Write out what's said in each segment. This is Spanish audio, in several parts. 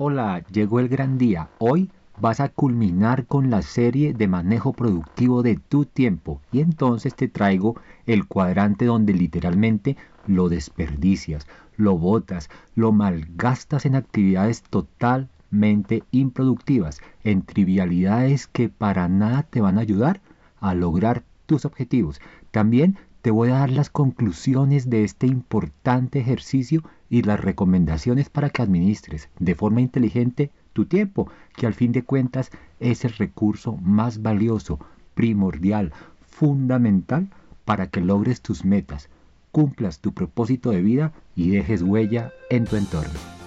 Hola, llegó el gran día. Hoy vas a culminar con la serie de manejo productivo de tu tiempo y entonces te traigo el cuadrante donde literalmente lo desperdicias, lo botas, lo malgastas en actividades totalmente improductivas, en trivialidades que para nada te van a ayudar a lograr tus objetivos. También te voy a dar las conclusiones de este importante ejercicio y las recomendaciones para que administres de forma inteligente tu tiempo, que al fin de cuentas es el recurso más valioso, primordial, fundamental para que logres tus metas, cumplas tu propósito de vida y dejes huella en tu entorno.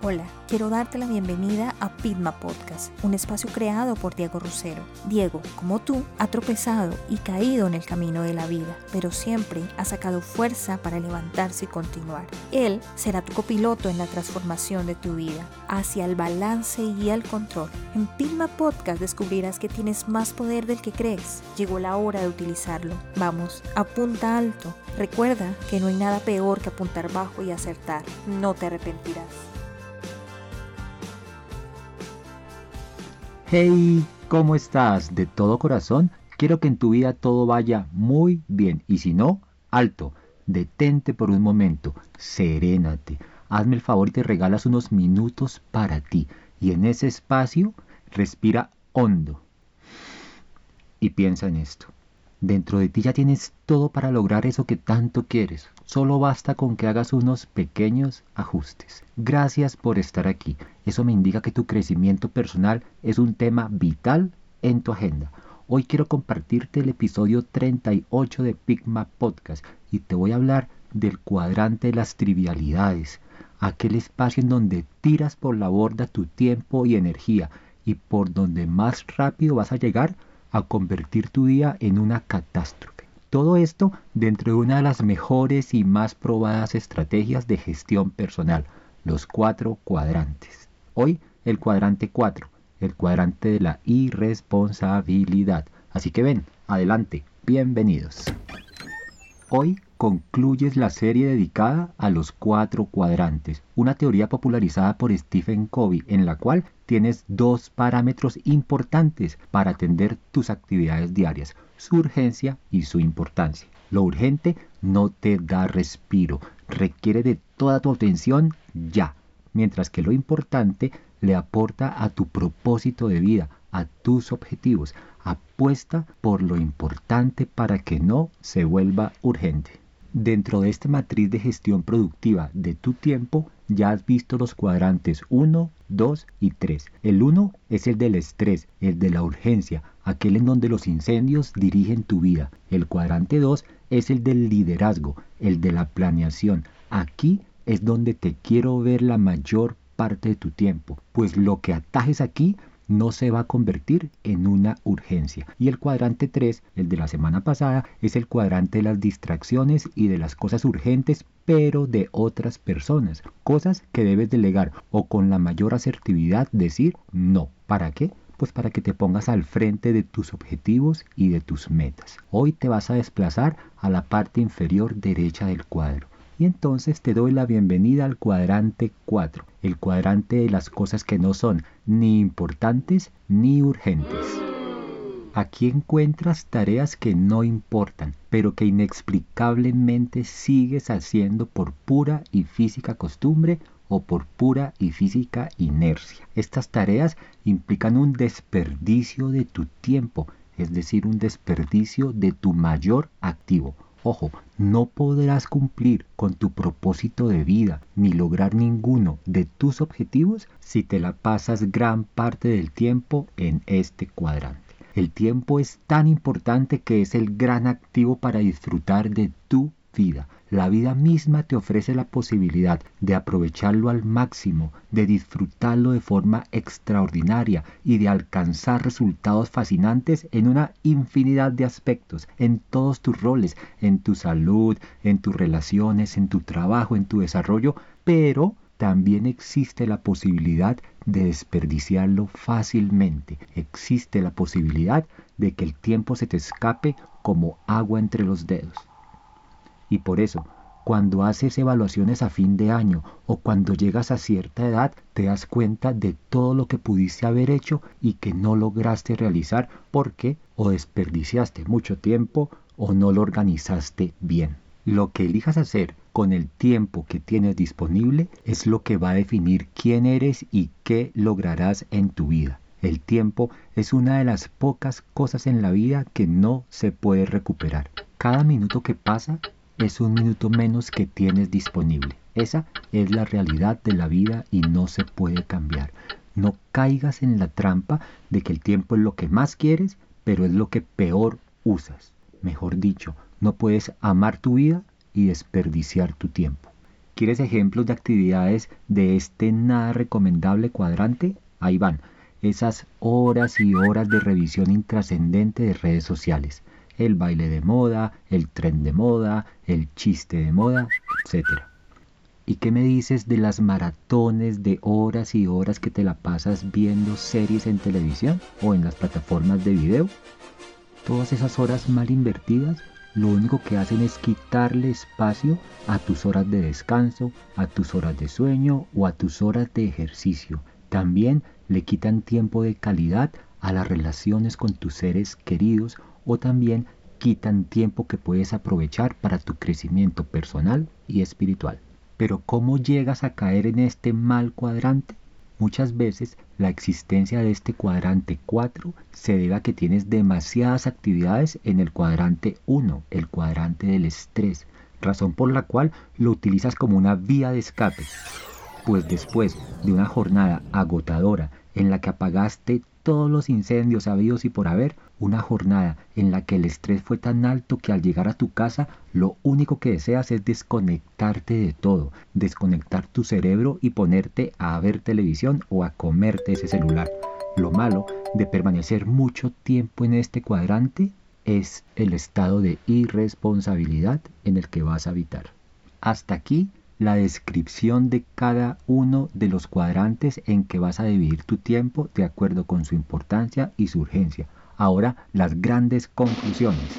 Hola, quiero darte la bienvenida a Pitma Podcast, un espacio creado por Diego Rusero. Diego, como tú, ha tropezado y caído en el camino de la vida, pero siempre ha sacado fuerza para levantarse y continuar. Él será tu copiloto en la transformación de tu vida, hacia el balance y el control. En Pitma Podcast descubrirás que tienes más poder del que crees. Llegó la hora de utilizarlo. Vamos, apunta alto. Recuerda que no hay nada peor que apuntar bajo y acertar. No te arrepentirás. Hey, ¿cómo estás? De todo corazón, quiero que en tu vida todo vaya muy bien. Y si no, alto, detente por un momento, serénate. Hazme el favor y te regalas unos minutos para ti. Y en ese espacio, respira hondo. Y piensa en esto. Dentro de ti ya tienes todo para lograr eso que tanto quieres. Solo basta con que hagas unos pequeños ajustes. Gracias por estar aquí. Eso me indica que tu crecimiento personal es un tema vital en tu agenda. Hoy quiero compartirte el episodio 38 de Pigma Podcast y te voy a hablar del cuadrante de las trivialidades, aquel espacio en donde tiras por la borda tu tiempo y energía y por donde más rápido vas a llegar a convertir tu día en una catástrofe. Todo esto dentro de una de las mejores y más probadas estrategias de gestión personal, los cuatro cuadrantes. Hoy el cuadrante 4, el cuadrante de la irresponsabilidad. Así que ven, adelante, bienvenidos. Hoy concluyes la serie dedicada a los cuatro cuadrantes, una teoría popularizada por Stephen Covey en la cual tienes dos parámetros importantes para atender tus actividades diarias, su urgencia y su importancia. Lo urgente no te da respiro, requiere de toda tu atención ya, mientras que lo importante le aporta a tu propósito de vida, a tus objetivos. Apuesta por lo importante para que no se vuelva urgente. Dentro de esta matriz de gestión productiva de tu tiempo, ya has visto los cuadrantes 1, 2 y 3. El 1 es el del estrés, el de la urgencia, aquel en donde los incendios dirigen tu vida. El cuadrante 2 es el del liderazgo, el de la planeación. Aquí es donde te quiero ver la mayor parte de tu tiempo, pues lo que atajes aquí no se va a convertir en una urgencia. Y el cuadrante 3, el de la semana pasada, es el cuadrante de las distracciones y de las cosas urgentes, pero de otras personas. Cosas que debes delegar o con la mayor asertividad decir no. ¿Para qué? Pues para que te pongas al frente de tus objetivos y de tus metas. Hoy te vas a desplazar a la parte inferior derecha del cuadro. Y entonces te doy la bienvenida al cuadrante 4, el cuadrante de las cosas que no son ni importantes ni urgentes. Aquí encuentras tareas que no importan, pero que inexplicablemente sigues haciendo por pura y física costumbre o por pura y física inercia. Estas tareas implican un desperdicio de tu tiempo, es decir, un desperdicio de tu mayor activo Ojo, no podrás cumplir con tu propósito de vida ni lograr ninguno de tus objetivos si te la pasas gran parte del tiempo en este cuadrante. El tiempo es tan importante que es el gran activo para disfrutar de tu vida. La vida misma te ofrece la posibilidad de aprovecharlo al máximo, de disfrutarlo de forma extraordinaria y de alcanzar resultados fascinantes en una infinidad de aspectos, en todos tus roles, en tu salud, en tus relaciones, en tu trabajo, en tu desarrollo, pero también existe la posibilidad de desperdiciarlo fácilmente. Existe la posibilidad de que el tiempo se te escape como agua entre los dedos. Y por eso, Cuando haces evaluaciones a fin de año o cuando llegas a cierta edad, te das cuenta de todo lo que pudiste haber hecho y que no lograste realizar porque o desperdiciaste mucho tiempo o no lo organizaste bien. Lo que elijas hacer con el tiempo que tienes disponible es lo que va a definir quién eres y qué lograrás en tu vida. El tiempo es una de las pocas cosas en la vida que no se puede recuperar. Cada minuto que pasa es un minuto menos que tienes disponible. Esa es la realidad de la vida y no se puede cambiar. No caigas en la trampa de que el tiempo es lo que más quieres, pero es lo que peor usas. Mejor dicho, no puedes amar tu vida y desperdiciar tu tiempo. ¿Quieres ejemplos de actividades de este nada recomendable cuadrante? Ahí van, esas horas y horas de revisión intrascendente de redes sociales el baile de moda, el tren de moda, el chiste de moda, etc. ¿Y qué me dices de las maratones de horas y horas que te la pasas viendo series en televisión o en las plataformas de video? Todas esas horas mal invertidas lo único que hacen es quitarle espacio a tus horas de descanso, a tus horas de sueño o a tus horas de ejercicio. También le quitan tiempo de calidad a las relaciones con tus seres queridos o también quitan tiempo que puedes aprovechar para tu crecimiento personal y espiritual. Pero ¿cómo llegas a caer en este mal cuadrante? Muchas veces la existencia de este cuadrante 4 se debe a que tienes demasiadas actividades en el cuadrante 1, el cuadrante del estrés, razón por la cual lo utilizas como una vía de escape. Pues después de una jornada agotadora en la que apagaste todos los incendios habidos y por haber, una jornada en la que el estrés fue tan alto que al llegar a tu casa lo único que deseas es desconectarte de todo, desconectar tu cerebro y ponerte a ver televisión o a comerte ese celular. Lo malo de permanecer mucho tiempo en este cuadrante es el estado de irresponsabilidad en el que vas a habitar. Hasta aquí la descripción de cada uno de los cuadrantes en que vas a dividir tu tiempo de acuerdo con su importancia y su urgencia. Ahora las grandes conclusiones.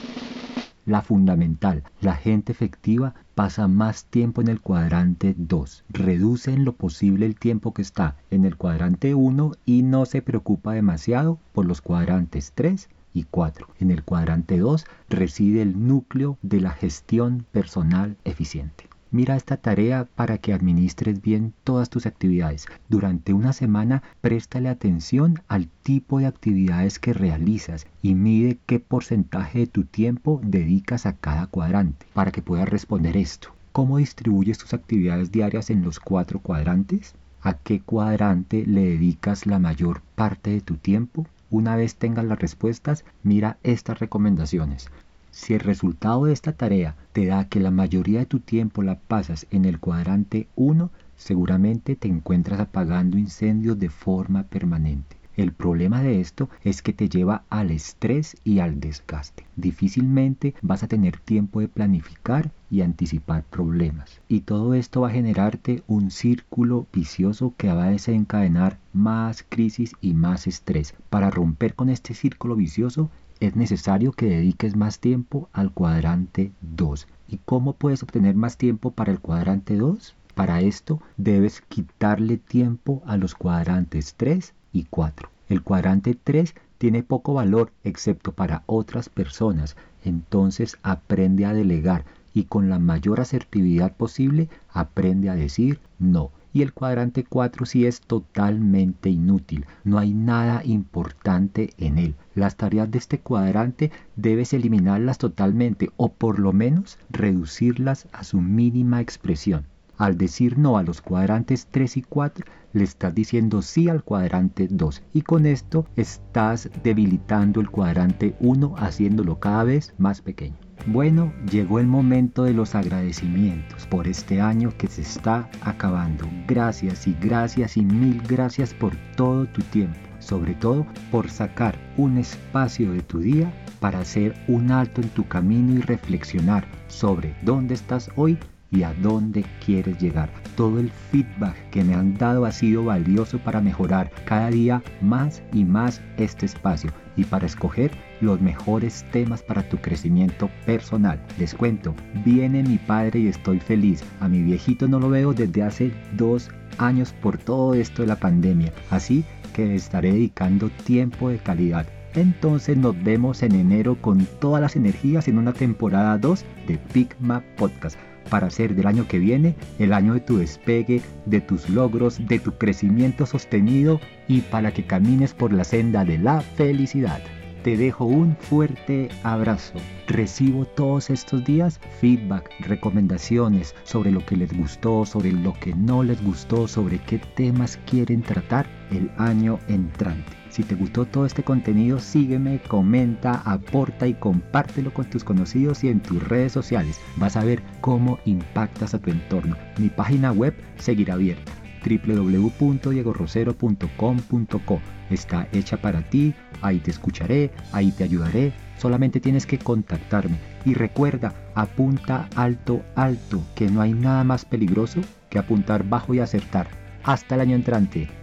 La fundamental, la gente efectiva pasa más tiempo en el cuadrante 2. Reduce en lo posible el tiempo que está en el cuadrante 1 y no se preocupa demasiado por los cuadrantes 3 y 4. En el cuadrante 2 reside el núcleo de la gestión personal eficiente. Mira esta tarea para que administres bien todas tus actividades. Durante una semana préstale atención al tipo de actividades que realizas y mide qué porcentaje de tu tiempo dedicas a cada cuadrante para que puedas responder esto. ¿Cómo distribuyes tus actividades diarias en los cuatro cuadrantes? ¿A qué cuadrante le dedicas la mayor parte de tu tiempo? Una vez tengas las respuestas, mira estas recomendaciones. Si el resultado de esta tarea te da que la mayoría de tu tiempo la pasas en el cuadrante 1, seguramente te encuentras apagando incendios de forma permanente. El problema de esto es que te lleva al estrés y al desgaste. Difícilmente vas a tener tiempo de planificar y anticipar problemas. Y todo esto va a generarte un círculo vicioso que va a desencadenar más crisis y más estrés. Para romper con este círculo vicioso es necesario que dediques más tiempo al cuadrante 2. ¿Y cómo puedes obtener más tiempo para el cuadrante 2? Para esto debes quitarle tiempo a los cuadrantes 3 y 4. El cuadrante 3 tiene poco valor excepto para otras personas, entonces aprende a delegar y con la mayor asertividad posible aprende a decir no y el cuadrante 4 sí es totalmente inútil, no hay nada importante en él. Las tareas de este cuadrante debes eliminarlas totalmente o por lo menos reducirlas a su mínima expresión. Al decir no a los cuadrantes 3 y 4, le estás diciendo sí al cuadrante 2 y con esto estás debilitando el cuadrante 1 haciéndolo cada vez más pequeño. Bueno, llegó el momento de los agradecimientos por este año que se está acabando. Gracias y gracias y mil gracias por todo tu tiempo, sobre todo por sacar un espacio de tu día para hacer un alto en tu camino y reflexionar sobre dónde estás hoy y a dónde quieres llegar. Todo el feedback que me han dado ha sido valioso para mejorar cada día más y más este espacio y para escoger los mejores temas para tu crecimiento personal. Les cuento, viene mi padre y estoy feliz. A mi viejito no lo veo desde hace dos años por todo esto de la pandemia, así que estaré dedicando tiempo de calidad. Entonces nos vemos en enero con todas las energías en una temporada 2 de Pigma Podcast para hacer del año que viene el año de tu despegue, de tus logros, de tu crecimiento sostenido y para que camines por la senda de la felicidad. Te dejo un fuerte abrazo. Recibo todos estos días feedback, recomendaciones sobre lo que les gustó, sobre lo que no les gustó, sobre qué temas quieren tratar el año entrante. Si te gustó todo este contenido, sígueme, comenta, aporta y compártelo con tus conocidos y en tus redes sociales. Vas a ver cómo impactas a tu entorno. Mi página web seguirá abierta www.diegorosero.com.co Está hecha para ti, ahí te escucharé, ahí te ayudaré, solamente tienes que contactarme. Y recuerda, apunta alto, alto, que no hay nada más peligroso que apuntar bajo y acertar. Hasta el año entrante.